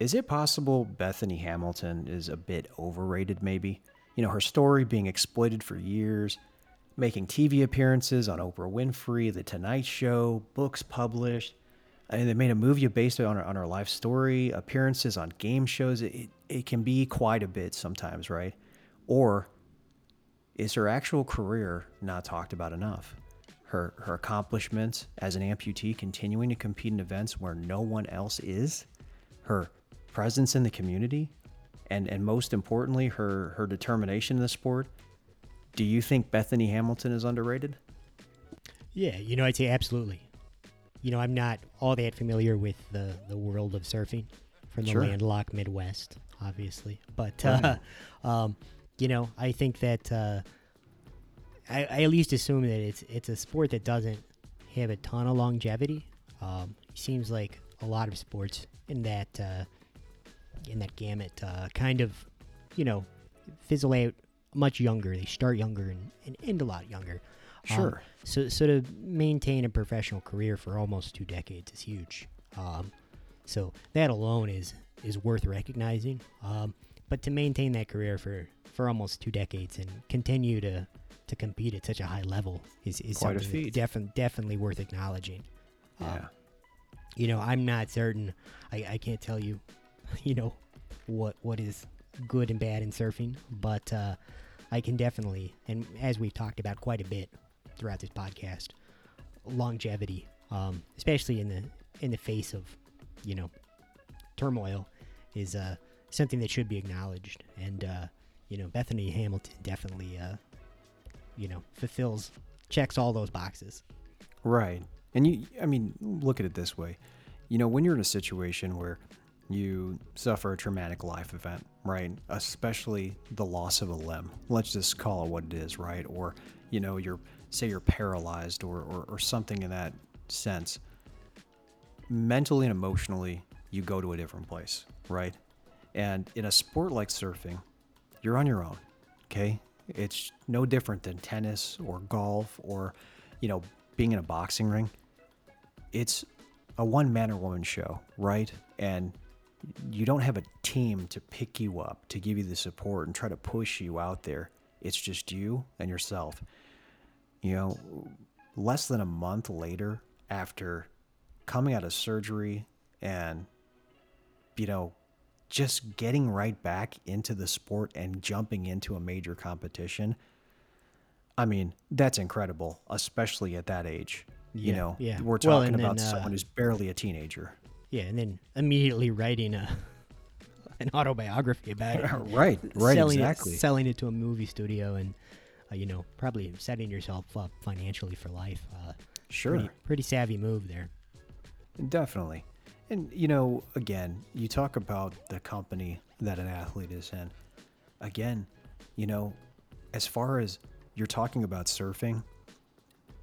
Is it possible Bethany Hamilton is a bit overrated, maybe? You know, her story being exploited for years, making TV appearances on Oprah Winfrey, The Tonight Show, books published. And they made a movie based on her, on her life story, appearances on game shows. It, it can be quite a bit sometimes, right? Or is her actual career not talked about enough? Her, her accomplishments as an amputee, continuing to compete in events where no one else is, her presence in the community, and, and most importantly, her, her determination in the sport. Do you think Bethany Hamilton is underrated? Yeah, you know, I'd say absolutely. You know, I'm not all that familiar with the, the world of surfing from the Sure. landlocked Midwest, obviously. But, Right. uh, um, you know, I think that uh, I, I at least assume that it's it's a sport that doesn't have a ton of longevity. Um, seems like a lot of sports in that uh, in that gamut uh, kind of, you know, fizzle out much younger. They start younger and, and end a lot younger. Um, Sure. so, so to maintain a professional career for almost two decades is huge. Um, so that alone is is worth recognizing. Um, but to maintain that career for, for almost two decades and continue to, to compete at such a high level is, is Quite something defi- definitely worth acknowledging. Um, yeah. you know, I'm not certain. I, I can't tell you, you know, what what is good and bad in surfing, but uh, I can definitely, and as we've talked about quite a bit throughout this podcast, longevity, um, especially in the in the face of, you know, turmoil, is uh, something that should be acknowledged. And uh, you know, Bethany Hamilton definitely, uh, you know, fulfills checks all those boxes. Right. And you, I mean, look at it this way. You know, when you're in a situation where you suffer a traumatic life event, right? Especially the loss of a limb. Let's just call it what it is, right? Or, you know, you're, say you're paralyzed or, or, or something in that sense. Mentally and emotionally, you go to a different place, right? And in a sport like surfing, you're on your own, okay? It's no different than tennis or golf or, you know, being in a boxing ring. It's a one man or woman show, right? And you don't have a team to pick you up, to give you the support and try to push you out there. It's just you and yourself. You know, less than a month later, after coming out of surgery and, you know, just getting right back into the sport and jumping into a major competition. I mean, that's incredible, especially at that age. You know, yeah. we're talking and about then, uh, someone who's barely a teenager. Yeah, and then immediately writing a an autobiography about it. right, right, selling exactly. It, selling it to a movie studio, and uh, you know, probably setting yourself up financially for life. Uh, Sure. pretty, pretty savvy move there. Definitely. And, you know, again, you talk about the company that an athlete is in. Again, you know, as far as you're talking about surfing,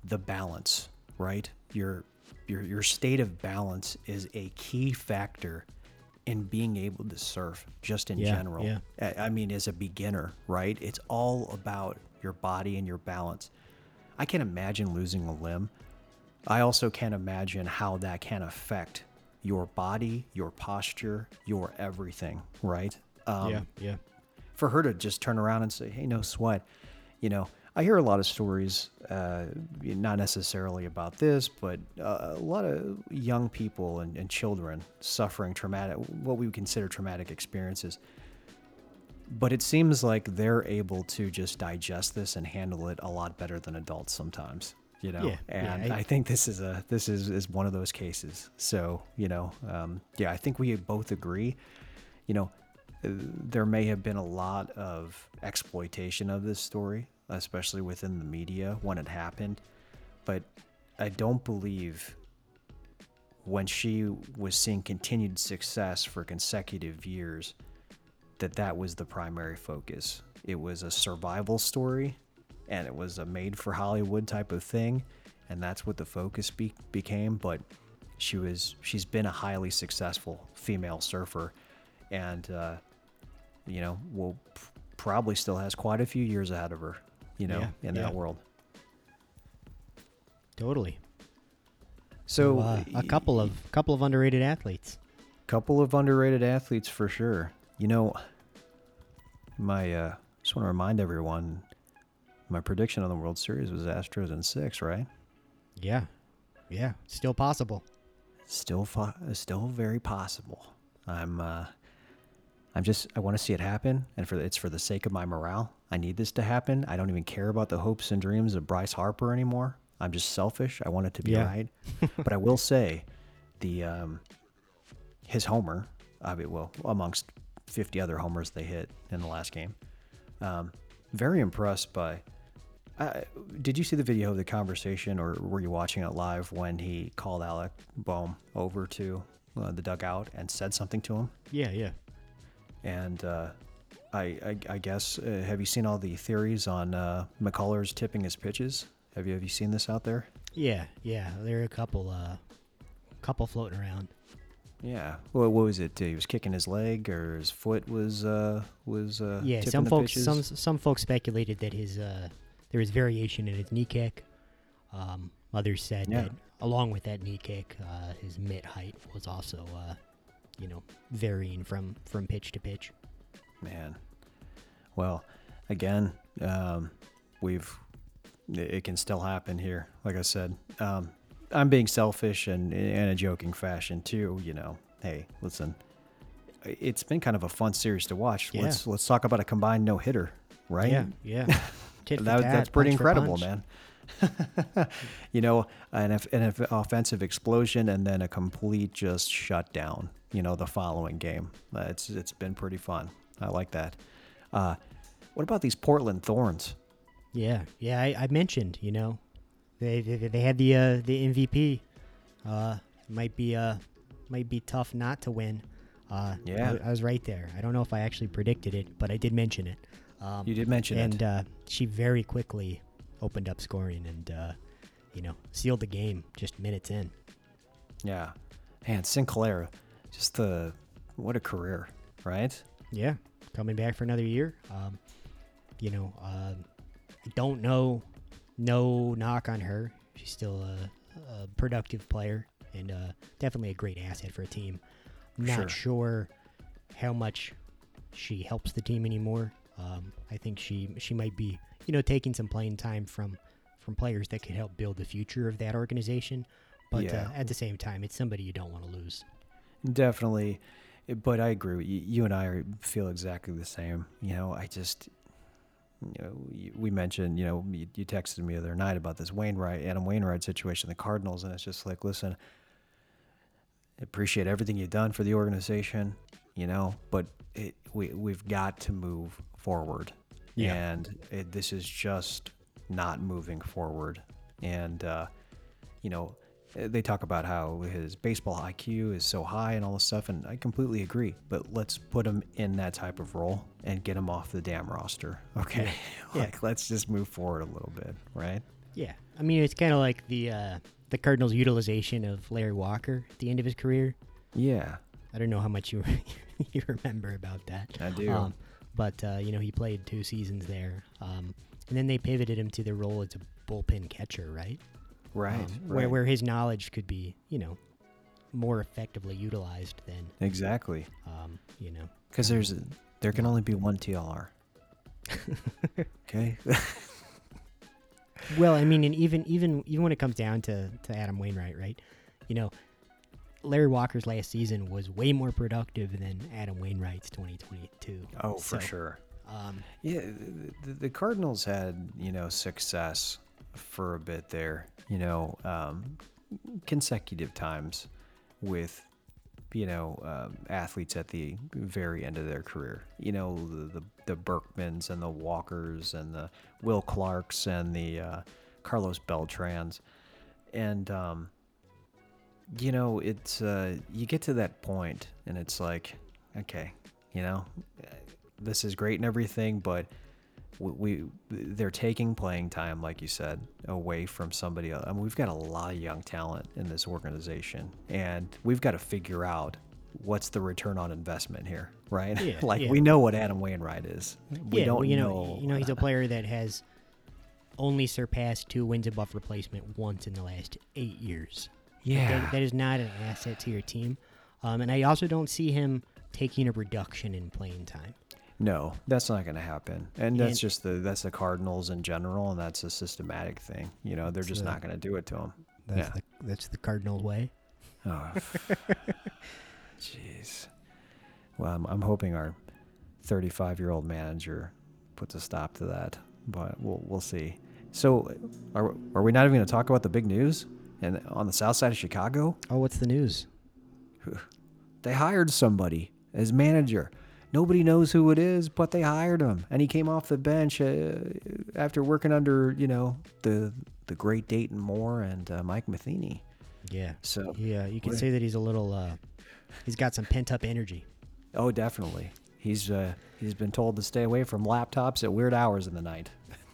the balance, right? Your your your state of balance is a key factor in being able to surf just in Yeah, general. yeah. I I mean, as a beginner, right? It's all about your body and your balance. I can't imagine losing a limb. I also can't imagine how that can affect your body, your posture, your everything, right? Um, yeah. for her to just turn around and say, "Hey, no sweat," you know, I hear a lot of stories, uh, not necessarily about this, but uh, a lot of young people and, and children suffering traumatic, what we would consider traumatic experiences. But it seems like they're able to just digest this and handle it a lot better than adults sometimes. You know, Yeah, yeah, and I- I, think this is a this is is one of those cases. So you know, um, yeah, I think we both agree. You know, there may have been a lot of exploitation of this story, especially within the media when it happened. But I don't believe when she was seeing continued success for consecutive years that that was the primary focus. It was a survival story and it was a made for Hollywood type of thing. And that's what the focus be- became. But she was she's been a highly successful female surfer, and uh, you know will probably still has quite a few years ahead of her. You know, Yeah, in yeah. that world. Totally. So uh, a couple of couple of underrated athletes. couple of underrated athletes for sure. You know, my uh, just want to remind everyone, my prediction on the World Series was Astros in six, right? Yeah. Yeah. Still possible. Still, fo- still very possible. I'm, uh, I'm just, I want to see it happen, and for it's for the sake of my morale. I need this to happen. I don't even care about the hopes and dreams of Bryce Harper anymore. I'm just selfish. I want it to be Yeah. right. but I will say, the um, his homer, I mean, well, amongst 50 other homers they hit in the last game. Um, very impressed by. Uh, did you see the video of the conversation, or were you watching it live when he called Alec Bohm over to uh, the dugout and said something to him? Yeah. Yeah. And uh, I, I, I guess, uh, have you seen all the theories on uh, McCullers tipping his pitches? Have you have you seen this out there? Yeah. Yeah. There are a couple. Uh, couple floating around. Yeah. What, what was it? He was kicking his leg, or his foot was uh, was uh, Yeah. Some folks. pitches? Some some folks speculated that his uh, there was variation in his knee kick. Um, others said Yeah. that along with that knee kick, uh, his mitt height was also, uh, you know, varying from from pitch to pitch. Man. Well, again, um, we've it can still happen here. Like I said, um, I'm being selfish and in a joking fashion too. You know, hey, listen, it's been kind of a fun series to watch. Yeah. Let's let's talk about a combined no hitter, right? Yeah. Yeah. For That, that's pretty incredible, man. you know, an, an offensive explosion and then a complete just shutdown. You know, the following game. Uh, it's it's been pretty fun. I like that. Uh, what about these Portland Thorns? Yeah, yeah. I, I mentioned, you know, they they, they had the uh, the MVP. Uh, might be uh might be tough not to win. Uh, Yeah. I, I was right there. I don't know if I actually predicted it, but I did mention it. Um, You did mention it. and it. uh, she very quickly opened up scoring and uh, you know sealed the game just minutes in. Yeah, man, Sinclair, just the what a career, right? Yeah, coming back for another year. Um, you know, uh, I don't know, no knock on her. She's still a, a productive player and uh, definitely a great asset for a team. I'm not Sure. sure how much she helps the team anymore. Um, I think she she might be you know taking some playing time from from players that could help build the future of that organization. But Yeah. uh, at the same time, it's somebody you don't want to lose. Definitely, but I agree. with You, you and I are- feel exactly the same. You know, I just, you know, we mentioned, you know, you, you texted me the other night about this Wainwright, Adam Wainwright situation, the Cardinals, and it's just like, listen, appreciate everything you've done for the organization, you know, but it, we we've got to move forward, Yeah. and it, this is just not moving forward, and uh, you know, they talk about how his baseball IQ is so high and all this stuff, and I completely agree. But let's put him in that type of role and get him off the damn roster. Okay, Yeah. like let's just move forward a little bit, right? Yeah, I mean it's kind of like the uh, the Cardinals' utilization of Larry Walker at the end of his career. Yeah, I don't know how much you you remember about that. I do. Um, but uh, you know he played two seasons there, um, and then they pivoted him to the role as a bullpen catcher, right? Right, Um, right. Where where his knowledge could be, you know, more effectively utilized than, exactly, um, you know. because there's there can only be one TLR. okay. Well, I mean, and even even even when it comes down to to Adam Wainwright, right? You know, Larry Walker's last season was way more productive than Adam Wainwright's 2022. oh, for sure. Um, Yeah, the, the Cardinals had you know success for a bit there. You know, um, consecutive times with you know um, athletes at the very end of their career. You know, the the, the Berkmans and the Walkers and the Will Clarks and the uh, Carlos Beltrans, and um, you know it's uh, you get to that point and it's like, okay, you know, this is great and everything, but we, we they're taking playing time, like you said, away from somebody else. I mean, we've got a lot of young talent in this organization, and we've got to figure out what's the return on investment here, right? Yeah, like yeah. we know what Adam Wainwright is. We yeah, don't well, you know, know. you know, he's a player that has only surpassed two wins above replacement once in the last eight years. yeah, That, that is not an asset to your team. Um, and I also don't see him taking a reduction in playing time. No, that's not going to happen, and that's And- just the that's the Cardinals in general, and that's a systematic thing. You know, they're just So- not going to do it to them. That's Yeah. the that's the Cardinal way. Oh, jeez. Well, I'm, I'm hoping our 35 year old manager puts a stop to that, but we'll we'll see. So, are are we not even going to talk about the big news? And on the south side of Chicago, Oh, what's the news? they hired somebody as manager. Nobody knows who it is, but they hired him, and he came off the bench uh, after working under you know the the great Dayton Moore and uh, Mike Matheny. Yeah, So, yeah. You can say that he's a little. Uh, he's got some pent up energy. Oh, definitely. He's uh, he's been told to stay away from laptops at weird hours in the night.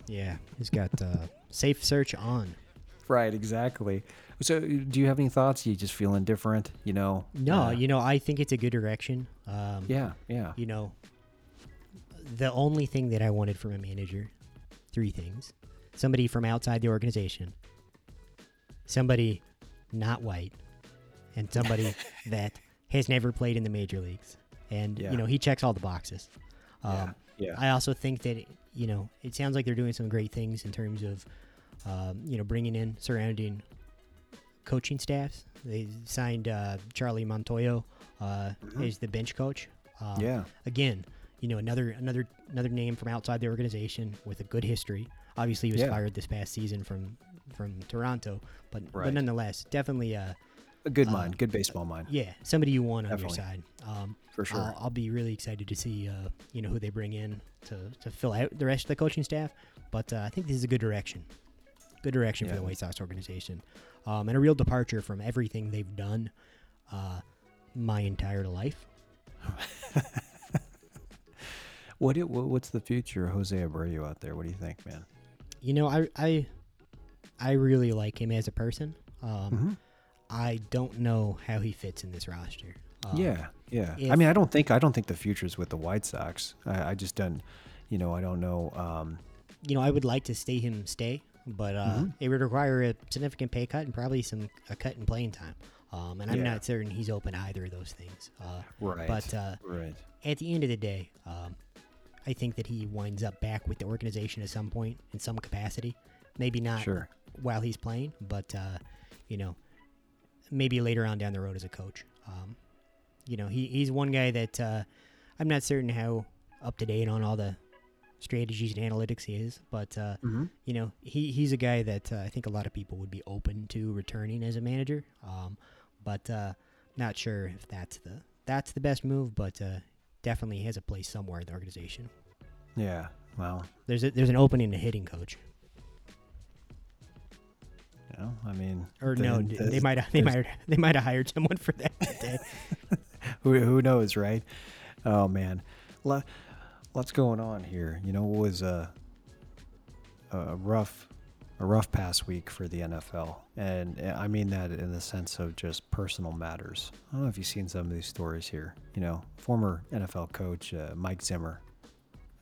Yeah, he's got uh, safe search on. Right, exactly. So, do you have any thoughts? You just feeling different? You know? No, uh, you know, I think it's a good direction. Um, yeah, yeah, You know, the only thing that I wanted from a manager, three things: somebody from outside the organization, somebody not white, and somebody that has never played in the major leagues. And Yeah. you know, he checks all the boxes. Um, yeah, yeah. I also think that you know it sounds like they're doing some great things in terms of um, you know bringing in surrounding coaching staffs. They signed uh, Charlie Montoyo uh, Mhm. as the bench coach. Um, yeah, Again, you know another another another name from outside the organization with a good history. Obviously, he was Yeah. fired this past season from from Toronto, but Right. but nonetheless, definitely uh, a good uh, mind, good baseball mind, yeah somebody you want on your side. Um, for sure. I'll, I'll be really excited to see, uh, you know, who they bring in to, to fill out the rest of the coaching staff. But uh, I think this is a good direction. Good direction for the White Sox organization, um, and a real departure from everything they've done uh, my entire life. what, what what's the future Jose Abreu out there? What do you think, man? You know, I I, I really like him as a person. Um, Mhm. I don't know how he fits in this roster. Um, yeah, yeah. I mean, I don't think I don't think the future is with the White Sox. I, I just don't, you know, I don't know. Um, you know, I would like to stay him stay, but uh, Mhm. it would require a significant pay cut and probably some a cut in playing time. Um, and I'm Yeah. not certain he's open to either of those things. Uh, right, But uh, right. at the end of the day, um, I think that he winds up back with the organization at some point in some capacity. Maybe not Sure. while he's playing, but uh, you know, maybe later on down the road as a coach. Um, you know, he, he's one guy that uh, I'm not certain how up to date on all the strategies and analytics he is, but uh, Mm-hmm. you know, he, he's a guy that uh, I think a lot of people would be open to returning as a manager. Um, but uh, not sure if that's the that's the best move, but uh, definitely has a place somewhere in the organization. Yeah. Well, There's a, there's an opening to hitting coach, you know, I mean, or no, then d- there's- they might they might they might have hired someone for that today. who, who knows, right? Oh man, Lo- lots going on here. You know, it was a a rough a rough past week for the NFL, and uh, I mean that in the sense of just personal matters. I don't know if you've seen some of these stories here. You know, former NFL coach uh, Mike Zimmer,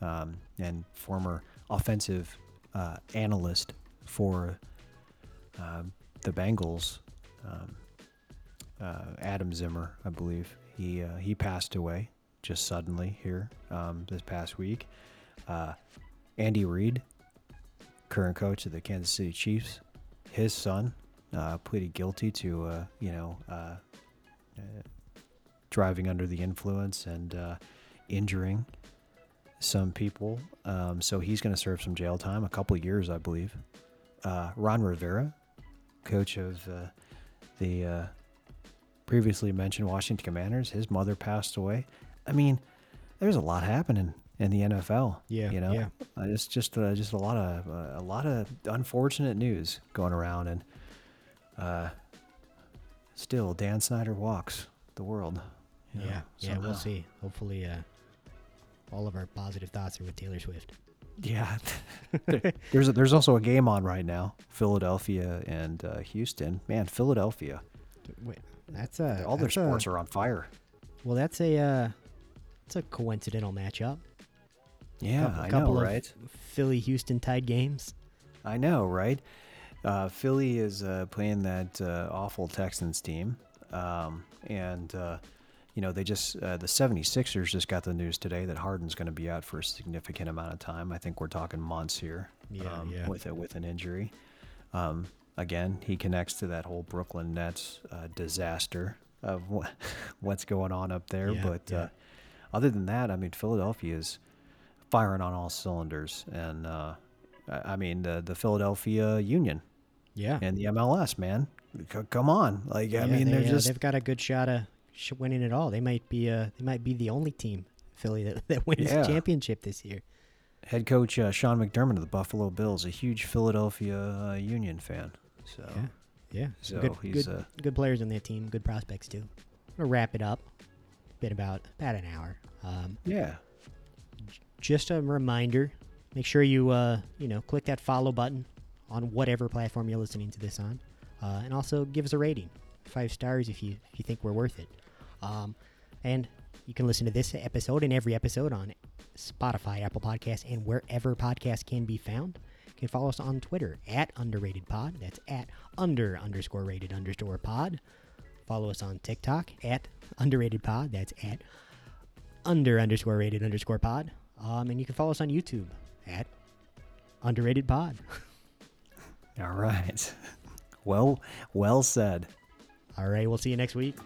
um, and former offensive uh, analyst for um, the Bengals. Um, uh, Adam Zimmer, I believe. He uh, he passed away just suddenly here um, this past week. Uh, Andy Reid, current coach of the Kansas City Chiefs, his son uh, pleaded guilty to uh, you know uh, uh, driving under the influence and uh, injuring some people. Um, so he's going to serve some jail time, a couple years, I believe. Ron Rivera, coach of the previously mentioned Washington Commanders. His mother passed away. I mean, there's a lot happening in the NFL. Yeah, you know, yeah. Uh, it's just uh, just a lot of uh, a lot of unfortunate news going around, and uh, still Dan Snyder walks the world. you know, yeah, yeah, we'll see. Hopefully, uh, all of our positive thoughts are with Taylor Swift. Yeah, there's a, there's also a game on right now, Philadelphia and uh, Houston. Man, Philadelphia, Wait, that's a all their that's a- sports are on fire. well, that's a uh, it's a coincidental matchup. Yeah, Couple- I couple know, of right? Philly Houston tied games. I know, right? Uh, Philly is uh, playing that uh, awful Texans team. Um, and, uh, you know, they just, uh, the 76ers just got the news today that Harden's going to be out for a significant amount of time. I think we're talking months here Yeah, um, yeah. with, it, with an injury. Um, again, he connects to that whole Brooklyn Nets uh, disaster of wha- what's going on up there. Yeah, but yeah. Uh, other than that, I mean, Philadelphia is firing on all cylinders. And, uh, I mean, the, the Philadelphia Union Yeah. and the MLS, man. C- come on, like I mean, they, they're uh, just they've got a good shot of winning it all. They might be uh they might be the only team Philly that, that wins Yeah. the championship this year. head coach uh, Sean McDermott of the Buffalo Bills, a huge Philadelphia uh, Union fan. So Yeah. Yeah. So good, he's, good, uh, good players on their team. Good prospects too. I'm gonna wrap it up. Been about about an hour. Um, yeah, just a reminder make sure you uh you know click that follow button on whatever platform you're listening to this on. Uh, and also give us a rating five stars if you if you think we're worth it. Um and you can listen to this episode and every episode on spotify apple podcasts and wherever podcasts can be found. You can follow us on twitter at underrated pod that's at under underscore rated underscore pod follow us on tiktok at underrated pod that's at under underscore rated underscore pod. Um, and you can follow us on YouTube at underrated pod. all right. well, well said. All right, we'll see you next week.